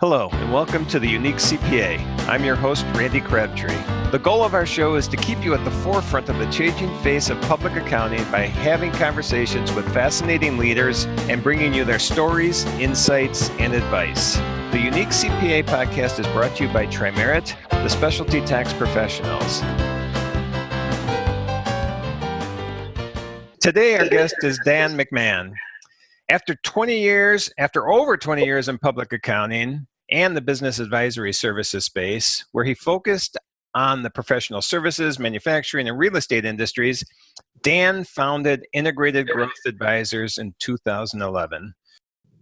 Hello, and welcome to the Unique CPA. I'm your host, Randy Crabtree. The goal of our show is to keep you at the forefront of the changing face of public accounting by having conversations with fascinating leaders and bringing you their stories, insights, and advice. The Unique CPA podcast is brought to you by Trimerit, the specialty tax professionals. Today, our guest is Dan McMahon. After 20 years, after over 20 years in public accounting and the business advisory services space, where he focused on the professional services, manufacturing, and real estate industries, Dan founded Integrated Growth Advisors in 2011.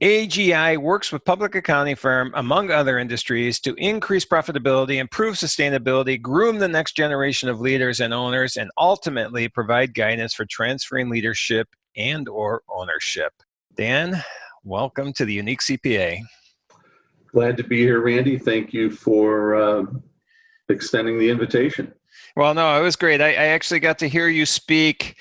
IGA works with public accounting firm, among other industries, to increase profitability, improve sustainability, groom the next generation of leaders and owners, and ultimately provide guidance for transferring leadership and or ownership. Dan, welcome to the Unique CPA. Glad to be here, Randy. Thank you for uh, extending the invitation. Well, no, it was great. I, I, actually got to hear you speak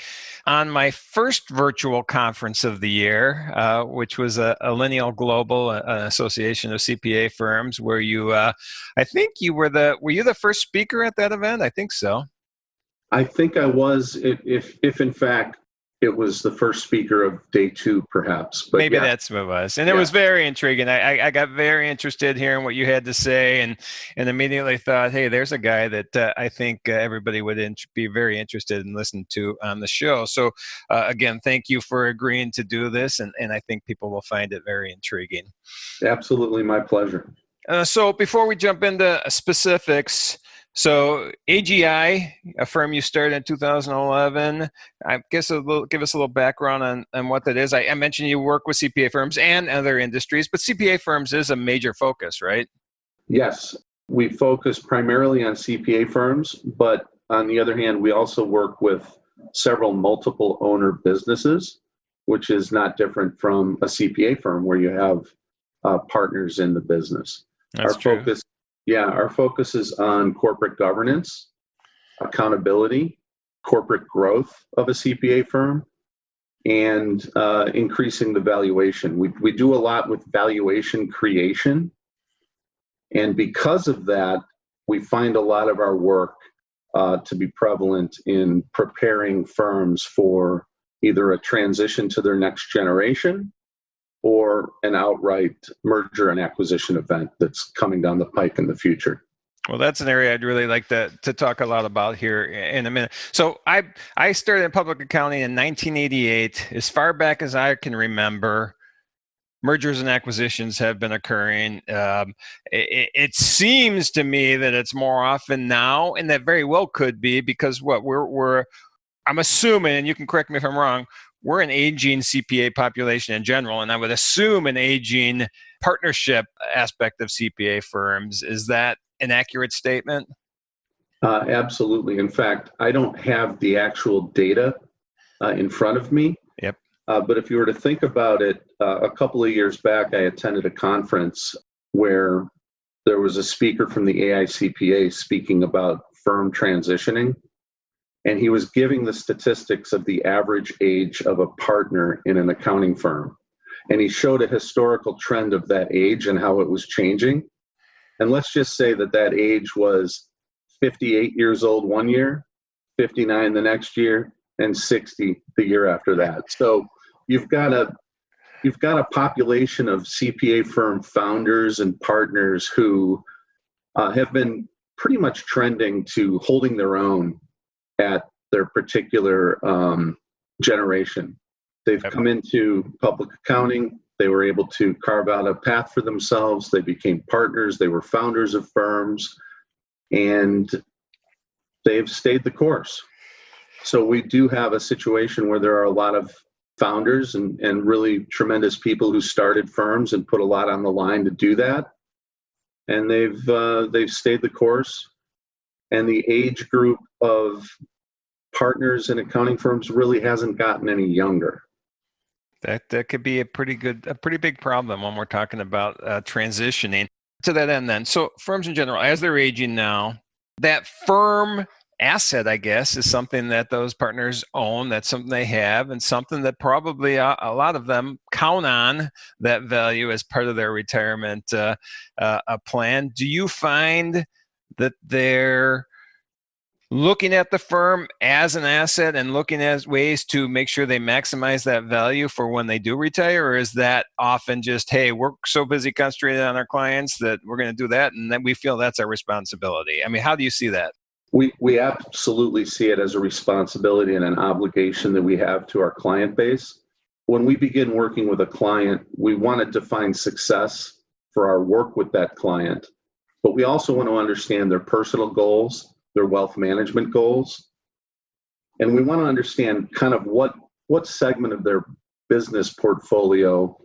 on my first virtual conference of the year, uh, which was a, Allinial Global, an association of CPA firms, where you, uh, I think you were the, were you the first speaker at that event? I think so. I think I was, if, if, if in fact it was the first speaker of day two, perhaps. But Maybe yeah. that's what it was, and it was very intriguing. I, I, got very interested hearing what you had to say, and and immediately thought, hey, there's a guy that uh, I think uh, everybody would in- be very interested in listening to on the show. So uh, again, thank you for agreeing to do this, and and I think people will find it very intriguing. Absolutely, my pleasure. Uh, so before we jump into specifics. So IGA, a firm you started in 2011. I guess a little, give us a little background on, on what that is. I, I, mentioned you work with CPA firms and other industries, but CPA firms is a major focus, right? Yes, we focus primarily on CPA firms, but on the other hand, we also work with several multiple owner businesses, which is not different from a CPA firm where you have uh, partners in the business. That's Our true. focus yeah, our focus is on corporate governance, accountability, corporate growth of a CPA firm, and uh, increasing the valuation. We, we do a lot with valuation creation. And because of that, we find a lot of our work uh, to be prevalent in preparing firms for either a transition to their next generation or an outright merger and acquisition event that's coming down the pike in the future. Well, that's an area I'd really like to, to talk a lot about here in a minute. So I I started in public accounting in 1988. As far back as I can remember, mergers and acquisitions have been occurring. Um, it, it, seems to me that it's more often now, and that very well could be because what we're we're I'm assuming, and you can correct me if I'm wrong, we're an aging CPA population in general, and I would assume an aging partnership aspect of CPA firms. Is that an accurate statement? Uh, absolutely. In fact, I don't have the actual data uh, in front of me. Yep. Uh, but if you were to think about it, uh, a couple of years back, I attended a conference where there was a speaker from the AICPA speaking about firm transitioning and he was giving the statistics of the average age of a partner in an accounting firm. And he showed a historical trend of that age and how it was changing. And let's just say that that age was 58 years old one year, 59 the next year, and 60 the year after that. So you've got a you've got a population of CPA firm founders and partners who uh, have been pretty much trending to holding their own at their particular um, generation. They've come into public accounting. They were able to carve out a path for themselves. They became partners. They were founders of firms, and they've stayed the course. So we do have a situation where there are a lot of founders and, and really tremendous people who started firms and put a lot on the line to do that. And they've uh, they've stayed the course and the age group of partners in accounting firms really hasn't gotten any younger. That that could be a pretty good, a pretty big problem when we're talking about uh, transitioning. To that end, then, so firms in general, as they're aging now, that firm asset, I guess, is something that those partners own. That's something they have, and something that probably a, a lot of them count on that value as part of their retirement uh, uh, plan. Do you find that they're looking at the firm as an asset and looking at ways to make sure they maximize that value for when they do retire or is that often just hey we're so busy concentrating on our clients that we're going to do that and then we feel that's our responsibility. I mean how do you see that? We we absolutely see it as a responsibility and an obligation that we have to our client base. When we begin working with a client we want it to define success for our work with that client but we also want to understand their personal goals their wealth management goals. And we want to understand kind of what, what segment of their business portfolio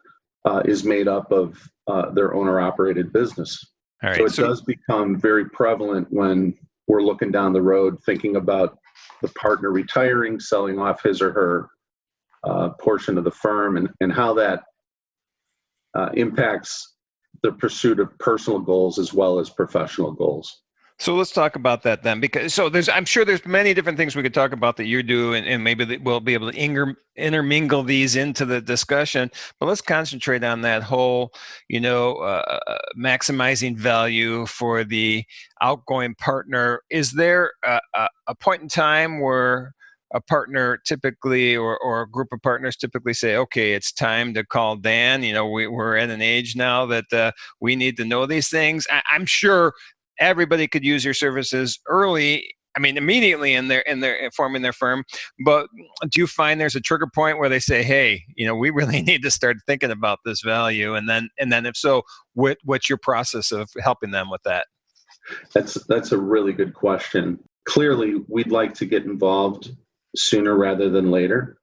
uh, is made up of uh, their owner operated business. so it so- does become very prevalent when we're looking down the road thinking about the partner retiring, selling off his or her uh, portion of the firm, and, and how that uh, impacts the pursuit of personal goals as well as professional goals. So let's talk about that then, because so there's I'm sure there's many different things we could talk about that you do, and, and maybe we'll be able to inter, intermingle these into the discussion. But let's concentrate on that whole, you know, uh, uh, maximizing value for the outgoing partner. Is there a, a, a point in time where a partner typically or, or a group of partners typically say okay it's time to call dan you know we, we're at an age now that uh, we need to know these things I, i'm sure everybody could use your services early I mean, immediately in their in their forming their firm. But do you find there's a trigger point where they say, "Hey, you know, we really need to start thinking about this value"? And then and then if so, what what's your process of helping them with that? That's that's a really good question. Clearly, we'd like to get involved sooner rather than later.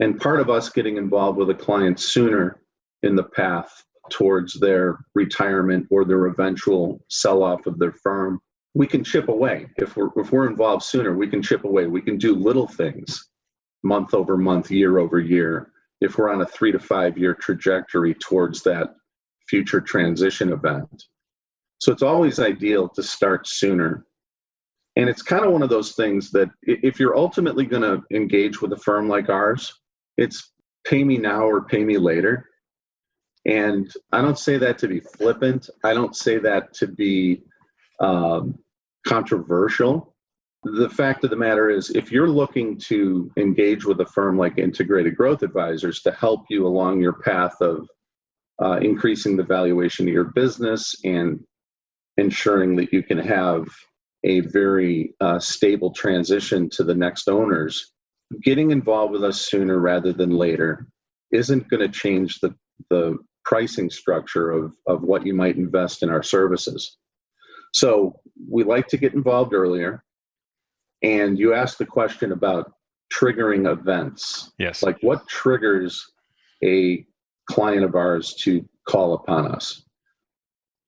And part of us getting involved with a client sooner in the path towards their retirement or their eventual sell off of their firm we can chip away. If we're if we're involved sooner we can chip away. We can do little things month over month year over year if we're on a 3 to 5 year trajectory towards that future transition event. So it's always ideal to start sooner and it's kind of one of those things that if you're ultimately going to engage with a firm like ours it's pay me now or pay me later and I don't say that to be flippant. I don't say that to be um, controversial. The fact of the matter is, if you're looking to engage with a firm like Integrated Growth Advisors to help you along your path of uh, increasing the valuation of your business and ensuring that you can have a very uh, stable transition to the next owners, getting involved with us sooner rather than later isn't going to change the, the pricing structure of, of what you might invest in our services. So we like to get involved earlier. And you asked the question about triggering events. Yes. Like what triggers a client of ours to call upon us?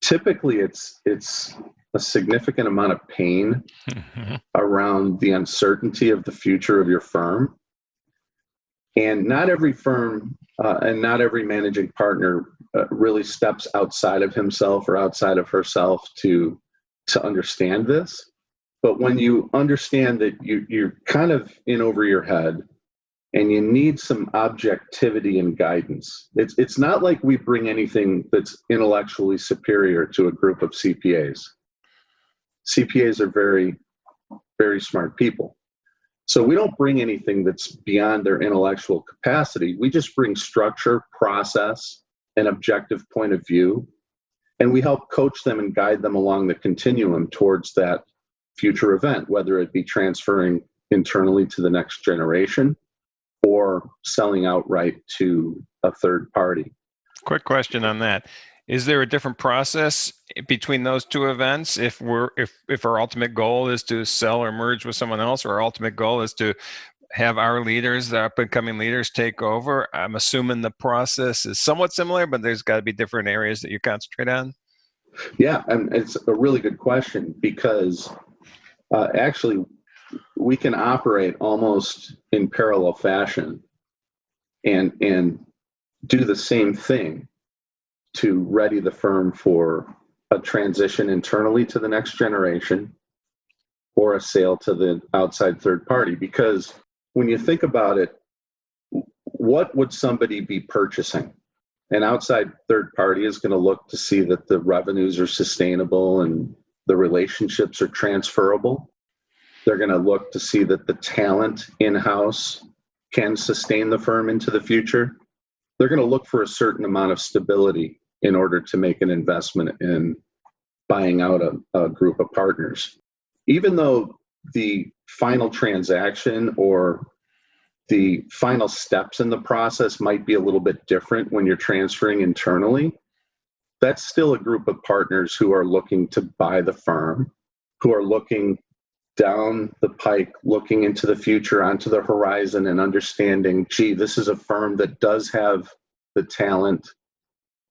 Typically it's it's a significant amount of pain around the uncertainty of the future of your firm. And not every firm uh, and not every managing partner uh, really steps outside of himself or outside of herself to to understand this. But when you understand that you, you're kind of in over your head and you need some objectivity and guidance, it's, it's not like we bring anything that's intellectually superior to a group of CPAs. CPAs are very, very smart people. So we don't bring anything that's beyond their intellectual capacity. We just bring structure, process, an objective point of view, and we help coach them and guide them along the continuum towards that future event, whether it be transferring internally to the next generation or selling outright to a third party. Quick question on that is there a different process between those two events? If we're if if our ultimate goal is to sell or merge with someone else or our ultimate goal is to have our leaders the up and coming leaders take over i'm assuming the process is somewhat similar but there's got to be different areas that you concentrate on? Yeah and it's a really good question because uh, actually we can operate almost in parallel fashion and and do the same thing to ready the firm for a transition internally to the next generation or a sale to the outside third party. Because when you think about it, what would somebody be purchasing? An outside third party is going to look to see that the revenues are sustainable and the relationships are transferable. They're going to look to see that the talent in house can sustain the firm into the future. They're going to look for a certain amount of stability in order to make an investment in buying out a, a group of partners. Even though the final transaction or the final steps in the process might be a little bit different when you're transferring internally. That's still a group of partners who are looking to buy the firm, who are looking down the pike, looking into the future, onto the horizon, and understanding, gee, this is a firm that does have the talent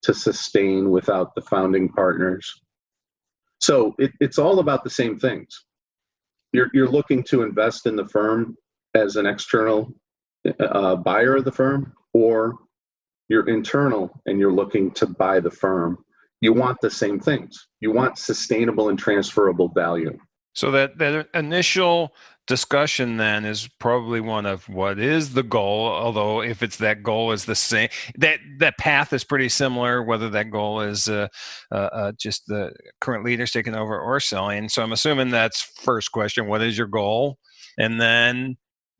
to sustain without the founding partners. So it, it's all about the same things. You're, you're looking to invest in the firm as an external uh, buyer of the firm, or you're internal and you're looking to buy the firm. You want the same things. You want sustainable and transferable value. So that that initial discussion then is probably one of what is the goal. Although if it's that goal is the same, that that path is pretty similar. Whether that goal is uh, uh, uh, just the current leaders taking over or selling. So I'm assuming that's first question. What is your goal? And then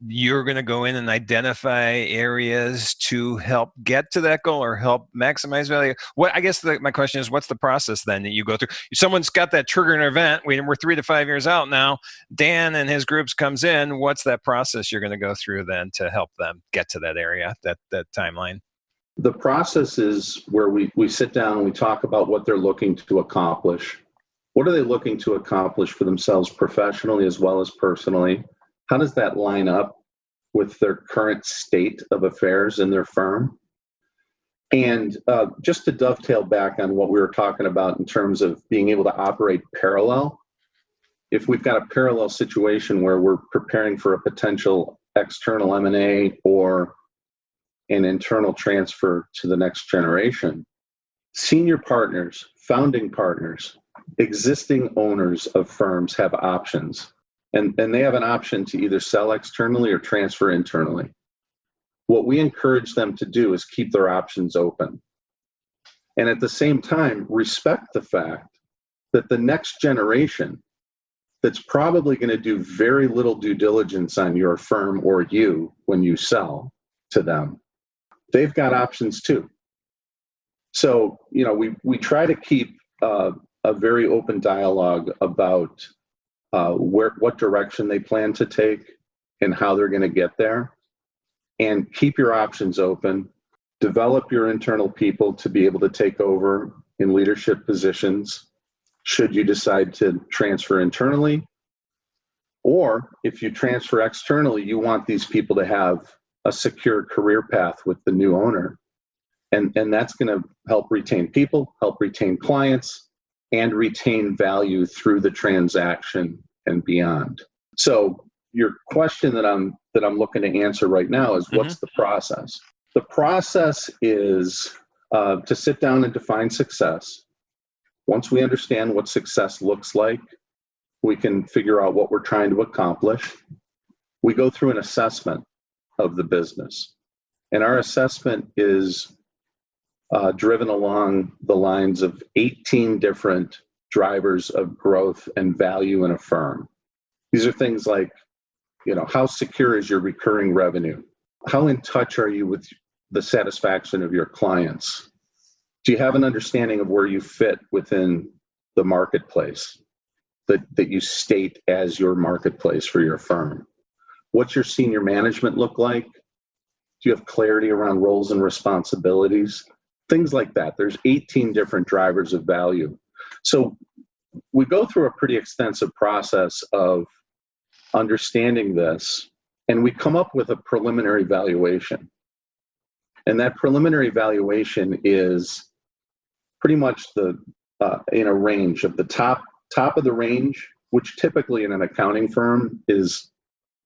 you're going to go in and identify areas to help get to that goal or help maximize value. What i guess the, my question is what's the process then that you go through? If someone's got that triggering event we, we're three to five years out now. Dan and his groups comes in what's that process you're going to go through then to help them get to that area that that timeline? The process is where we, we sit down and we talk about what they're looking to accomplish. What are they looking to accomplish for themselves professionally as well as personally how does that line up with their current state of affairs in their firm? And uh, just to dovetail back on what we were talking about in terms of being able to operate parallel, if we've got a parallel situation where we're preparing for a potential external M&A or an internal transfer to the next generation, senior partners, founding partners, existing owners of firms have options and, and they have an option to either sell externally or transfer internally. What we encourage them to do is keep their options open. And at the same time, respect the fact that the next generation that's probably going to do very little due diligence on your firm or you when you sell to them, they've got options too. So, you know, we, we try to keep uh, a very open dialogue about uh, where what direction they plan to take and how they're going to get there. And keep your options open. Develop your internal people to be able to take over in leadership positions should you decide to transfer internally. Or if you transfer externally you want these people to have a secure career path with the new owner. And and that's going to help retain people help retain clients and retain value through the transaction and beyond. So your question that I'm that I'm looking to answer right now is what's mm-hmm. the process? The process is uh, to sit down and define success. Once we understand what success looks like, we can figure out what we're trying to accomplish. We go through an assessment of the business, and our assessment is uh, driven along the lines of 18 different drivers of growth and value in a firm. These are things like, you know, how secure is your recurring revenue? How in touch are you with the satisfaction of your clients? Do you have an understanding of where you fit within the marketplace that, that you state as your marketplace for your firm? What's your senior management look like? Do you have clarity around roles and responsibilities? Things like that. There's 18 different drivers of value. So we go through a pretty extensive process of understanding this, and we come up with a preliminary valuation. And that preliminary valuation is pretty much the uh, in a range of the top top of the range, which typically in an accounting firm is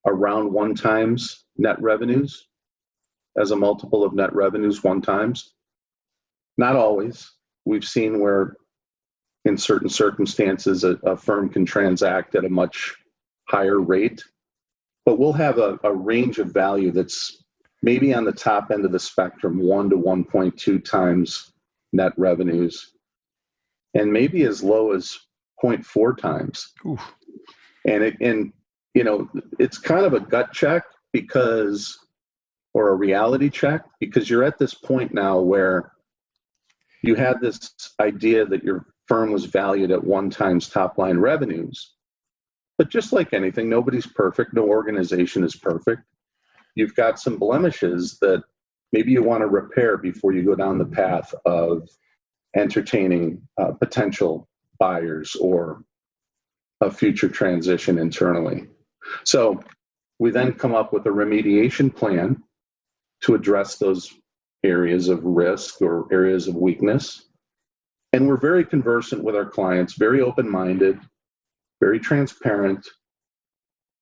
around one times net revenues as a multiple of net revenues one times not always. We've seen where, in certain circumstances, a, a firm can transact at a much higher rate, but we'll have a, a range of value that's maybe on the top end of the spectrum, one to 1.2 times net revenues, and maybe as low as 0.4 times. Oof. And it, and you know, it's kind of a gut check because, or a reality check because you're at this point now where you had this idea that your firm was valued at one times top line revenues. But just like anything, nobody's perfect. No organization is perfect. You've got some blemishes that maybe you want to repair before you go down the path of entertaining uh, potential buyers or a future transition internally. So we then come up with a remediation plan to address those areas of risk or areas of weakness. And we're very conversant with our clients, very open minded, very transparent.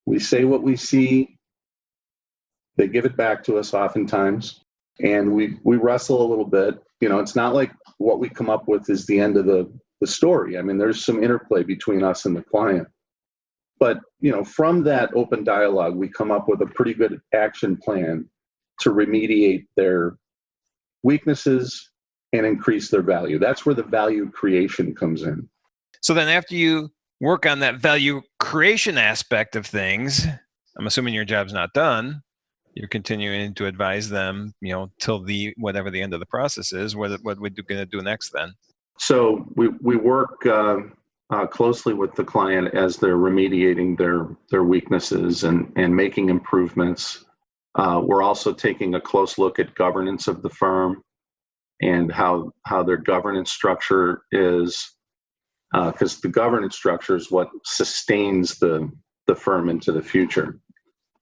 We say what we see, they give it back to us oftentimes, and we, we wrestle a little bit. You know, it's not like what we come up with is the end of the, the story. I mean, there's some interplay between us and the client. But, you know, from that open dialogue, we come up with a pretty good action plan to remediate their weaknesses and increase their value. That's where the value creation comes in. So then, after you work on that value creation aspect of things, I'm assuming your job's not done. You're continuing to advise them, you know, till the whatever the end of the process is. What what we're going to do next then? So we we work uh, uh, closely with the client as they're remediating their their weaknesses and and making improvements uh, we're also taking a close look at governance of the firm and how how their governance structure is, because uh, the governance structure is what sustains the the firm into the future.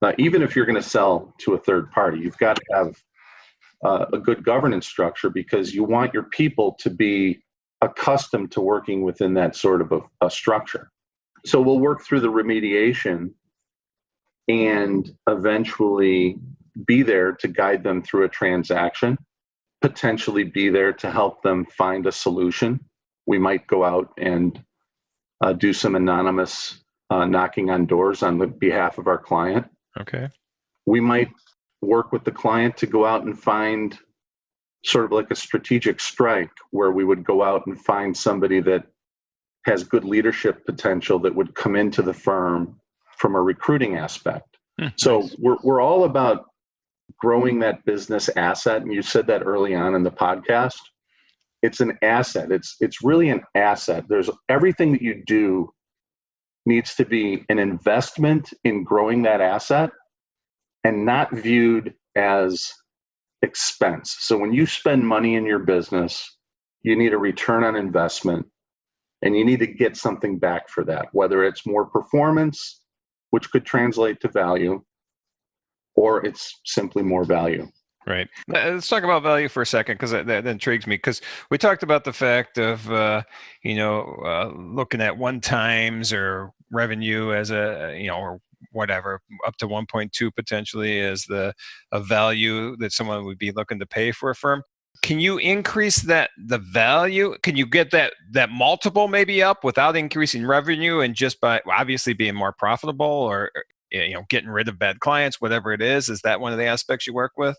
Uh, even if you're going to sell to a third party, you've got to have uh, a good governance structure because you want your people to be accustomed to working within that sort of a, a structure. So we'll work through the remediation and eventually be there to guide them through a transaction, potentially be there to help them find a solution. We might go out and uh, do some anonymous uh, knocking on doors on the behalf of our client. Okay. We might work with the client to go out and find sort of like a strategic strike where we would go out and find somebody that has good leadership potential that would come into the firm from a recruiting aspect. Hmm, so we're, we're all about growing that business asset. And you said that early on in the podcast. It's an asset. It's it's really an asset. There's everything that you do needs to be an investment in growing that asset and not viewed as expense. So when you spend money in your business, you need a return on investment and you need to get something back for that, whether it's more performance, which could translate to value, or it's simply more value. Right. Let's talk about value for a second because that, that, intrigues me. Because we talked about the fact of uh, you know uh, looking at one times or revenue as a you know or whatever up to 1.2 potentially as the a value that someone would be looking to pay for a firm can you increase that the value? Can you get that that multiple maybe up without increasing revenue and just by obviously being more profitable or you know getting rid of bad clients whatever it is? Is that one of the aspects you work with?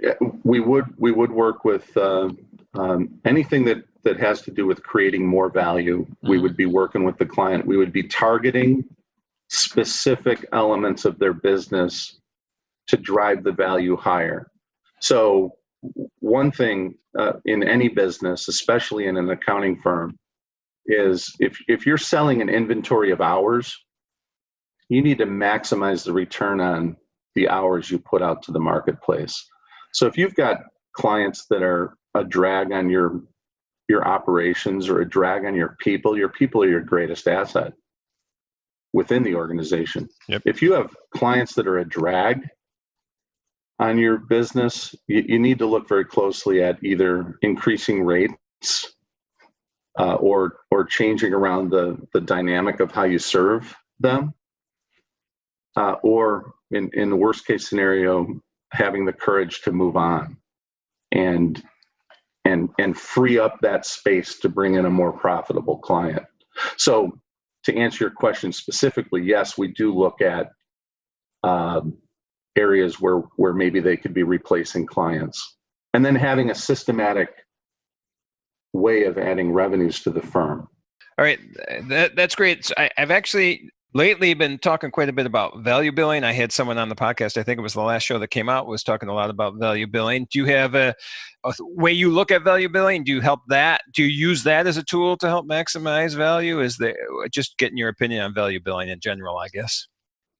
Yeah, we would we would work with uh, um, anything that that has to do with creating more value. Mm-hmm. we would be working with the client. We would be targeting specific elements of their business to drive the value higher. So one thing uh, in any business, especially in an accounting firm, is if, if you're selling an inventory of hours, you need to maximize the return on the hours you put out to the marketplace. So if you've got clients that are a drag on your your operations or a drag on your people, your people are your greatest asset within the organization. Yep. If you have clients that are a drag on your business, you, you need to look very closely at either increasing rates uh, or or changing around the the dynamic of how you serve them, uh, or in in the worst case scenario, having the courage to move on and and and free up that space to bring in a more profitable client. So to answer your question specifically, yes, we do look at um, areas where where maybe they could be replacing clients, and then having a systematic way of adding revenues to the firm. All right, that, that's great. So I, I've actually lately been talking quite a bit about value billing. I had someone on the podcast, I think it was the last show that came out, was talking a lot about value billing. Do you have a, a way you look at value billing? Do you help that? Do you use that as a tool to help maximize value? Is there just getting your opinion on value billing in general, I guess?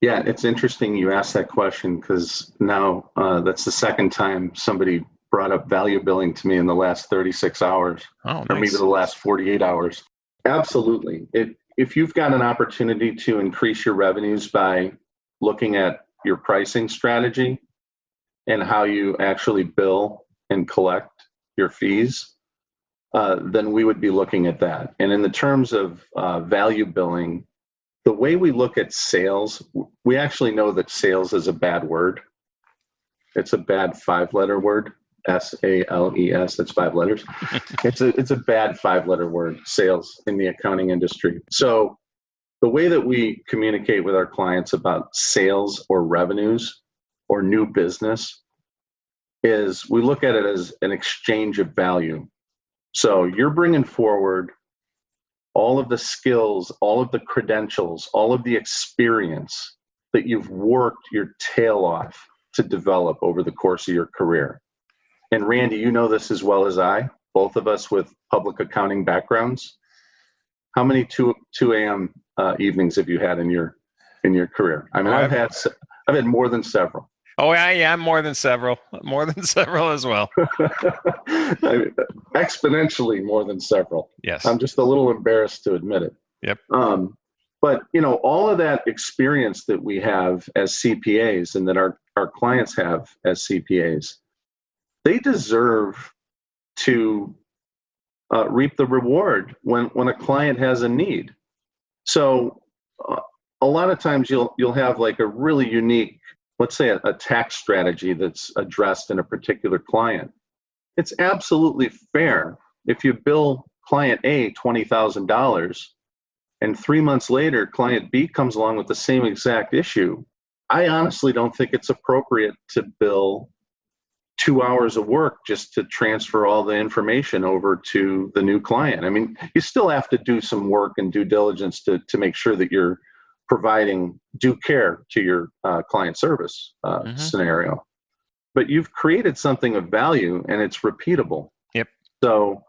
Yeah, it's interesting you asked that question because now uh, that's the second time somebody brought up value billing to me in the last 36 hours oh, nice. or maybe the last 48 hours. Absolutely. It if you've got an opportunity to increase your revenues by looking at your pricing strategy and how you actually bill and collect your fees, uh, then we would be looking at that. And in the terms of uh, value billing, the way we look at sales, we actually know that sales is a bad word. It's a bad five letter word. S A L E S. That's five letters. it's a it's a bad five letter word. Sales in the accounting industry. So the way that we communicate with our clients about sales or revenues or new business is we look at it as an exchange of value. So you're bringing forward all of the skills, all of the credentials, all of the experience that you've worked your tail off to develop over the course of your career and Randy, you know this as well as I, both of us with public accounting backgrounds. How many 2, 2 a.m. Uh, evenings have you had in your in your career? I mean, I've had I've had more than several. Oh yeah, yeah, more than several, more than several as well. Exponentially more than several. Yes. I'm just a little embarrassed to admit it. Yep. Um, but you know, all of that experience that we have as CPAs and that our our clients have as CPAs they deserve to uh, reap the reward when when a client has a need. So uh, a lot of times you'll you'll have like a really unique, let's say a, a tax strategy that's addressed in a particular client. It's absolutely fair if you bill client A twenty thousand dollars, and three months later client B comes along with the same exact issue. I honestly don't think it's appropriate to bill two hours of work just to transfer all the information over to the new client. I mean, you still have to do some work and due diligence to, to make sure that you're providing due care to your uh, client service uh, mm-hmm. scenario. But you've created something of value and it's repeatable. Yep. So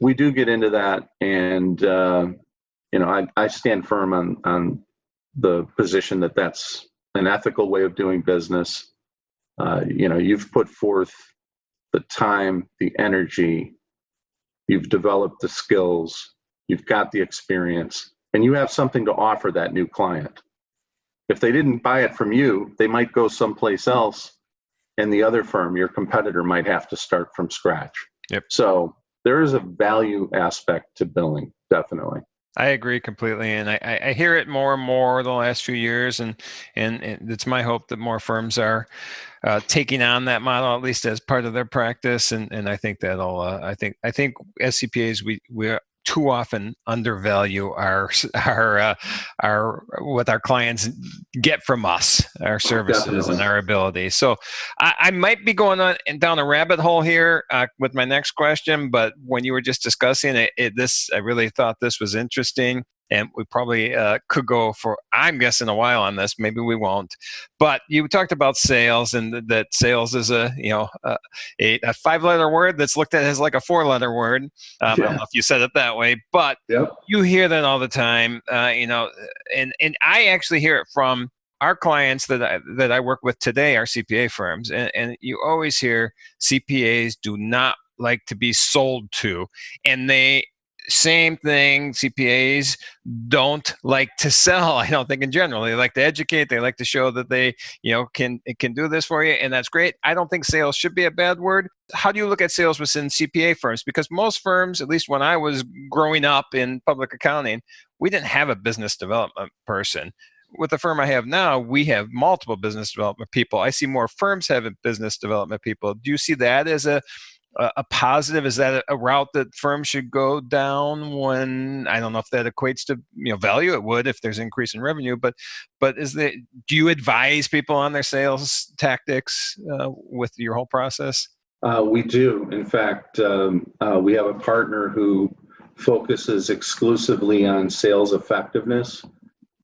we do get into that. And, uh, you know, I, I stand firm on, on the position that that's an ethical way of doing business uh, you know you've put forth the time the energy you've developed the skills you've got the experience and you have something to offer that new client. If they didn't buy it from you they might go someplace else and the other firm your competitor might have to start from scratch. Yep. so there is a value aspect to billing definitely. I agree completely, and I, I hear it more and more the last few years, and, and, it's my hope that more firms are uh, taking on that model at least as part of their practice, and, and I think that'll uh, I think I think as CPAs we we too often undervalue our our uh, our what our clients get from us, our services Definitely. and our ability. So I, I, might be going on down a rabbit hole here uh, with my next question, but when you were just discussing it, it, this I really thought this was interesting and we probably uh, could go for i'm guessing a while on this maybe we won't but you talked about sales and th- that sales is a you know a, a, five letter word that's looked at as like a four letter word um, yeah. i don't know if you said it that way but yep. you hear that all the time uh, you know and and i actually hear it from our clients that I, that I work with today are CPA firms, and, and you always hear CPAs do not like to be sold to, and they same thing cpas don't like to sell i don't think in general. They like to educate they like to show that they you know can can do this for you and that's great. I don't think sales should be a bad word. How do you look at sales within cpa firms? Because most firms at least when i was growing up in public accounting we didn't have a business development person. With the firm I have now, we have multiple business development people. I see more firms having business development people. Do you see that as a a, positive? Is that a, route that firms should go down when I don't know if that equates to you know value? It would if there's increase in revenue, but but is that do you advise people on their sales tactics uh, with your whole process? Uh, we do. In fact, um, uh, we have a partner who focuses exclusively on sales effectiveness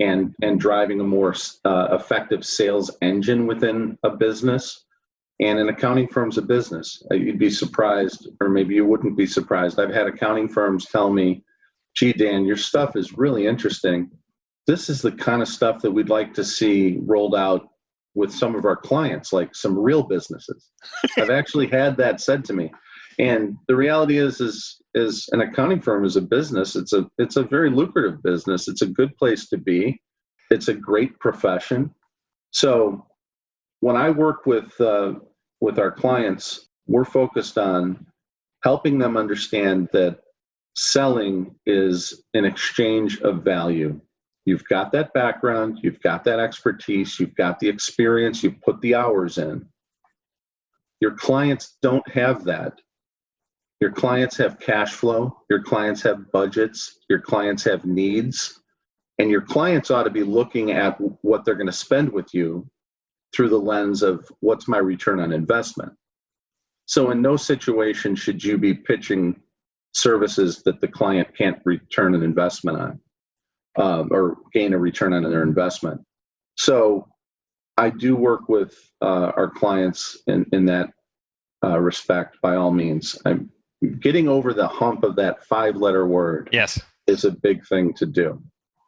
and and driving a more uh, effective sales engine within a business. And an accounting firm's a business. Uh, you'd be surprised, or maybe you wouldn't be surprised. I've had accounting firms tell me, "Gee, Dan, your stuff is really interesting. This is the kind of stuff that we'd like to see rolled out with some of our clients, like some real businesses." I've actually had that said to me. And the reality is, is is an accounting firm is a business. It's a it's a very lucrative business. It's a good place to be. It's a great profession. So when I work with uh, with our clients, we're focused on helping them understand that selling is an exchange of value. You've got that background, you've got that expertise, you've got the experience, you've put the hours in. Your clients don't have that. Your clients have cash flow, your clients have budgets, your clients have needs, and your clients ought to be looking at what they're going to spend with you through the lens of what's my return on investment. So, in no situation should you be pitching services that the client can't return an investment on um, or gain a return on their investment. So, I do work with uh, our clients in, in that uh, respect by all means. I'm getting over the hump of that five letter word yes is a big thing to do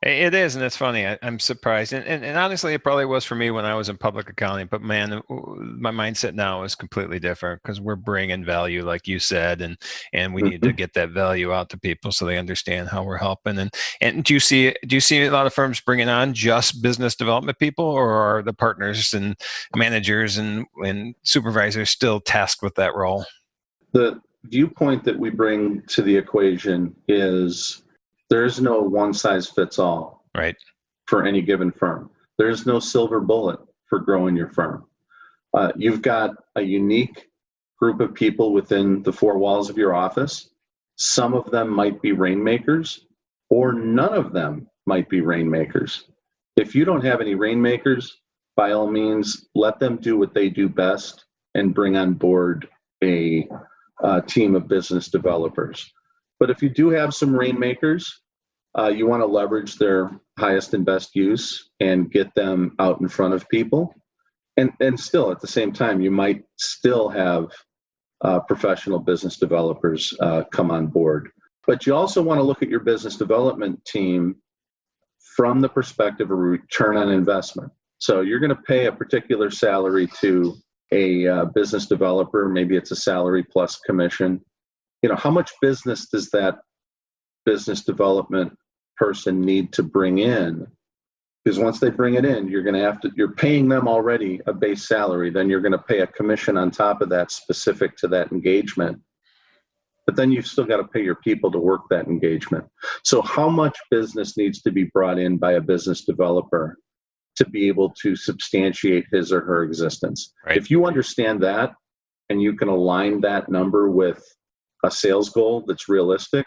it is, and it's funny. I, am surprised, and, and, and honestly, it probably was for me when I was in public accounting. But man, my mindset now is completely different because we're bringing value, like you said, and and we mm-hmm. need to mm-hmm. get that value out to people so they understand how we're helping. And and do you see do you see a lot of firms bringing on just business development people, or are the partners and managers and and supervisors still tasked with that role? The viewpoint that we bring to the equation is there's no one size fits all right. for any given firm. There's no silver bullet for growing your firm. Uh, you've got a unique group of people within the four walls of your office. Some of them might be rainmakers or none of them might be rainmakers. If you don't have any rainmakers by all means let them do what they do best and bring on board a uh, team of business developers. But if you do have some rainmakers, uh, you want to leverage their highest and best use and get them out in front of people. And, and still, at the same time, you might still have uh, professional business developers uh, come on board. But you also want to look at your business development team from the perspective of return on investment. So you're going to pay a particular salary to a uh, business developer, maybe it's a salary plus commission. You know, how much business does that business development person need to bring in? Because once they bring it in, you're going to have to, you're paying them already a base salary. Then you're going to pay a commission on top of that specific to that engagement. But then you've still got to pay your people to work that engagement. So, how much business needs to be brought in by a business developer to be able to substantiate his or her existence. Right. If you understand that and you can align that number with a sales goal that's realistic,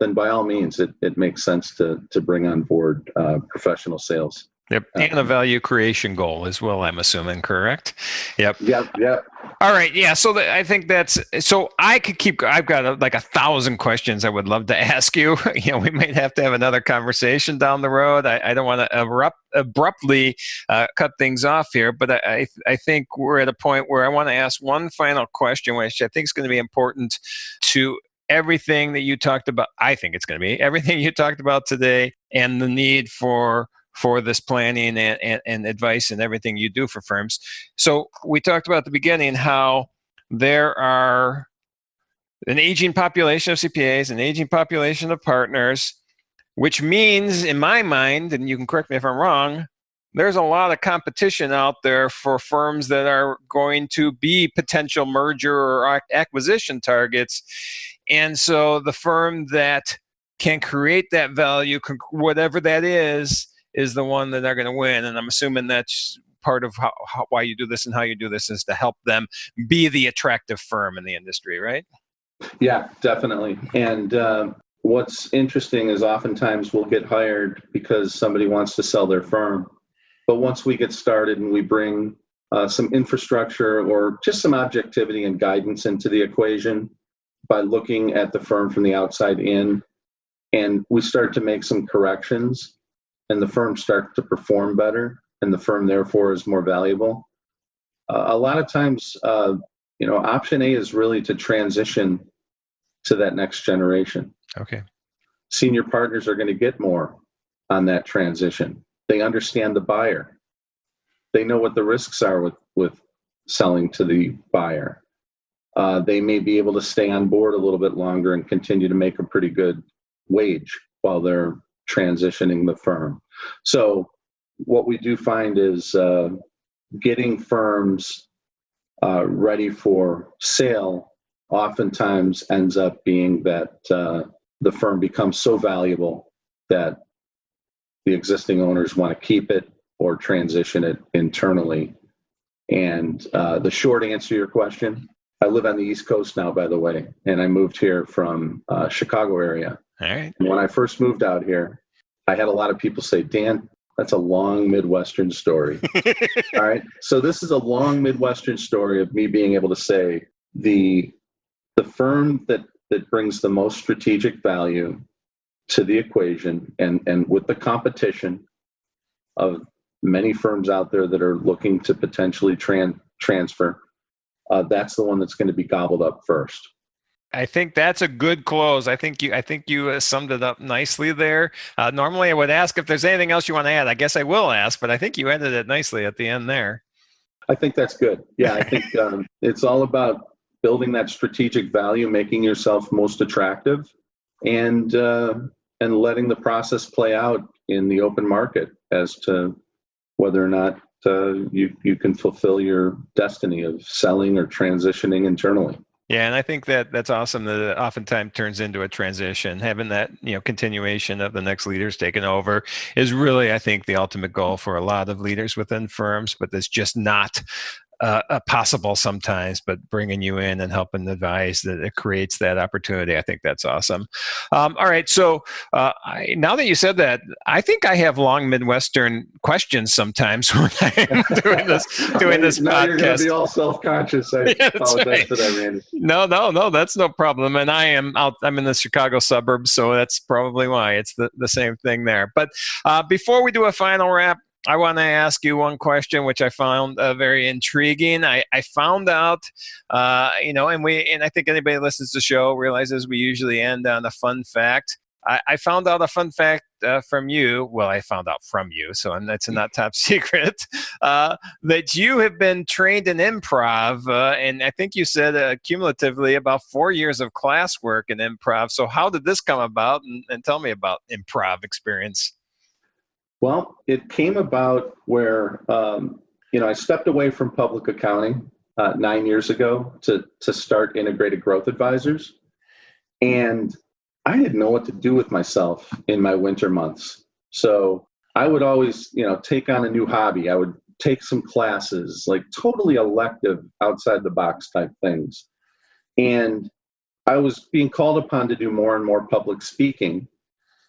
then by all means, it, it makes sense to, to bring on board uh, professional sales. Yep. Uh, and a value creation goal as well, I'm assuming, correct? Yep. Yep. Yep. All right. Yeah. So the, I think that's so I could keep, I've got a, like a thousand questions I would love to ask you. You know, we might have to have another conversation down the road. I, I don't want to abrupt, abruptly uh, cut things off here, but I, I think we're at a point where I want to ask one final question, which I think is going to be important to everything that you talked about. I think it's going to be everything you talked about today and the need for for this planning and, and, and advice and everything you do for firms. So we talked about the beginning how there are an aging population of CPAs, an aging population of partners, which means, in my mind, and you can correct me if I'm wrong, there's a lot of competition out there for firms that are going to be potential merger or acquisition targets. And so the firm that can create that value, whatever that is, is the one that they're going to win. And I'm assuming that's part of how, how, why you do this and how you do this is to help them be the attractive firm in the industry, right? Yeah, definitely. And uh, what's interesting is oftentimes we'll get hired because somebody wants to sell their firm. But once we get started and we bring uh, some infrastructure or just some objectivity and guidance into the equation by looking at the firm from the outside in, and we start to make some corrections, and the firm starts to perform better, and the firm therefore is more valuable. Uh, a lot of times, uh, you know, option A is really to transition to that next generation. Okay. Senior partners are going to get more on that transition. They understand the buyer. They know what the risks are with, with selling to the buyer. Uh, they may be able to stay on board a little bit longer and continue to make a pretty good wage while they're transitioning the firm. So, what we do find is uh, getting firms uh, ready for sale oftentimes ends up being that uh, the firm becomes so valuable that the existing owners want to keep it or transition it internally. And uh, the short answer to your question, I live on the East Coast now, by the way, and I moved here from uh, Chicago area. All right. And when I first moved out here, I had a lot of people say, Dan, that's a long Midwestern story. All right. So this is a long Midwestern story of me being able to say the the firm that that brings the most strategic value to the equation and and with the competition of many firms out there that are looking to potentially tran- transfer uh, that's the one that's going to be gobbled up first I think that's a good close. I think you I think you uh, summed it up nicely there. Uh, normally, I would ask if there's anything else you want to add. I guess I will ask, but I think you ended it nicely at the end there. I think that's good. Yeah, I think um, it's all about building that strategic value, making yourself most attractive, and uh, and letting the process play out in the open market as to whether or not uh, you you can fulfill your destiny of selling or transitioning internally. Yeah, and I think that that's awesome that it oftentimes turns into a transition. Having that, you know, continuation of the next leaders taking over is really, I think, the ultimate goal for a lot of leaders within firms, but that's just not uh, uh, possible sometimes, but bringing you in and helping advise that it creates that opportunity. I think that's awesome. Um, all right, so uh, I, now that you said that, I think I have long Midwestern questions sometimes when I'm doing this doing this now podcast. You're going to be all self-conscious. I Yeah, apologize right. for that, Randy. No, no, no, that's no problem. And I am out, I'm in the Chicago suburbs, so that's probably why it's the, the same thing there. But uh, before we do a final wrap, I want to ask you one question, which I found uh, very intriguing. I, I found out, uh, you know, and we, and I think anybody listens to the show realizes we usually end on a fun fact. I, I found out a fun fact uh, from you. Well, I found out from you, so and that's not top secret. Uh, that you have been trained in improv, uh, and I think you said uh, cumulatively about four years of classwork in improv. So, how did this come about? And, and tell me about improv experience. Well, it came about where um, you know I stepped away from public accounting uh, nine years ago to to start integrated growth advisors, and I didn't know what to do with myself in my winter months. So I would always you know take on a new hobby. I would take some classes, like totally elective, outside the box type things, and I was being called upon to do more and more public speaking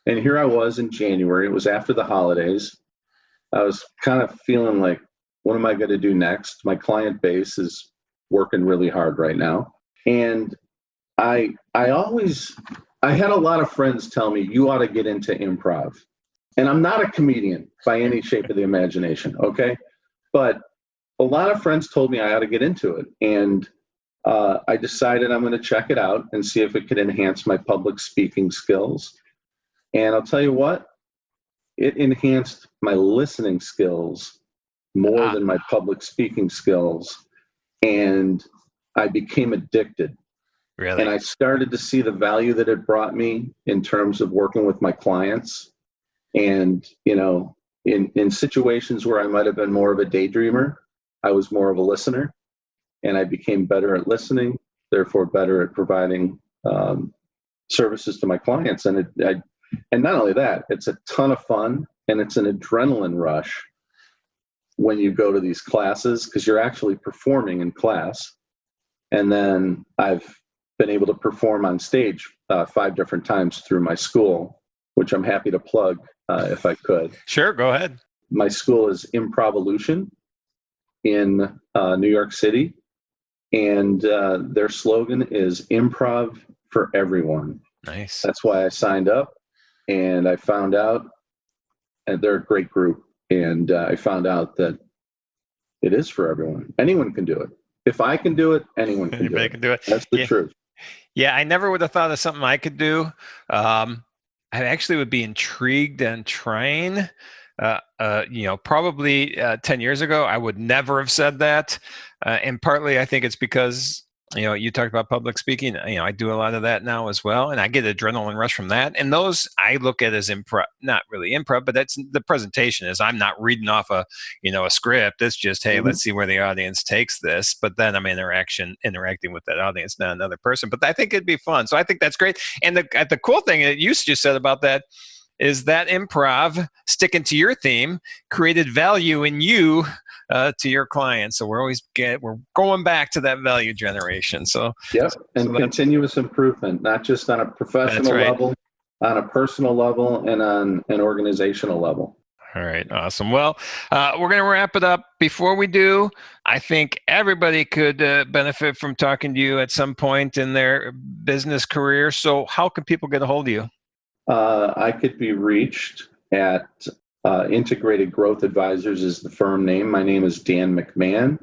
and here I was in January. It was after the holidays. I was kind of feeling like, what am I going to do next? My client base is working really hard right now. And I I always I had a lot of friends tell me you ought to get into improv. And I'm not a comedian by any shape of the imagination, okay? But a lot of friends told me I ought to get into it. And uh, I decided I'm going to check it out and see if it could enhance my public speaking skills. And I'll tell you what, it enhanced my listening skills more Ah. than my public speaking skills. And I became addicted. Really? And I started to see the value that it brought me in terms of working with my clients. And, you know, in, in situations where I might have been more of a daydreamer, I was more of a listener. And I became better at listening, therefore better at providing um, services to my clients. And it, I, and not only that, it's a ton of fun and it's an adrenaline rush when you go to these classes because you're actually performing in class. And then I've been able to perform on stage uh, five different times through my school, which I'm happy to plug uh, if I could. Sure, go ahead. My school is Improvolution in uh, New York City, and uh, their slogan is "Improv for Everyone." Nice. That's why I signed up, and I found out, and they're a great group, and uh, I found out that it is for everyone. Anyone can do it. If I can do it, anyone can do it. can do it. That's the Yeah. truth. Yeah, I never would have thought of something I could do. Um, I actually would be intrigued and trying. Uh, uh, you know, probably uh, 10 years ago, I would never have said that. Uh, and partly, I think it's because, you know, you talked about public speaking. You know, I do a lot of that now as well. And I get adrenaline rush from that. And those I look at as improv, not really improv, but that's the presentation is I'm not reading off a, you know, a script. It's just, hey, Mhm. let's see where the audience takes this. But then I'm interaction, interacting with that audience, not another person. But I think it'd be fun. So I think that's great. And the, the cool thing that you just said about that is that improv sticking to your theme created value in you uh, to your clients. So we're always get we're going back to that value generation. So Yep. And So continuous improvement, not just on a professional right. level, on a personal level, and on an organizational level. all right, awesome. Well, uh, we're going to wrap it up. Before we do, I think everybody could uh, benefit from talking to you at some point in their business career. So how can people get a hold of you? Uh, I could be reached at uh, Integrated Growth Advisors is the firm name. My name is Dan McMahon.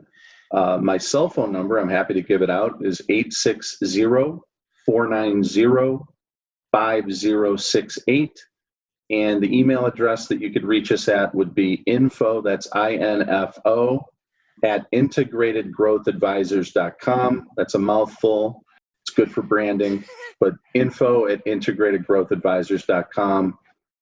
Uh, my cell phone number, I'm happy to give it out, is 860-490-5068. And the email address that you could reach us at would be info, that's I-N-F-O, at integratedgrowthadvisors.com. That's a mouthful. It's good for branding but info at integratedgrowthadvisors.com.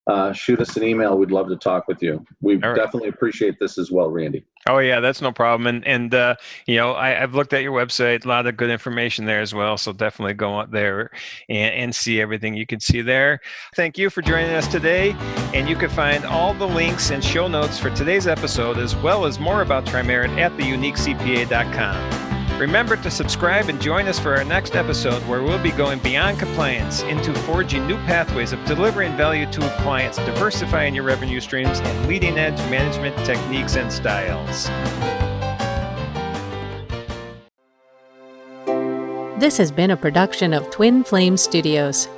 Uh, shoot us an email. We'd love to talk with you. We right. definitely appreciate this as well, Randy. Oh yeah, that's no problem. And and uh, you know, I, I've looked at your website, a lot of good information there as well. So definitely go out there and, and see everything you can see there. Thank you for joining us today. And you can find all the links and show notes for today's episode, as well as more about Tri-Merit at theuniquecpa.com. Remember to subscribe and join us for our next episode where we'll be going beyond compliance into forging new pathways of delivering value to clients, diversifying your revenue streams, and leading edge management techniques and styles. This has been a production of Twin Flame Studios.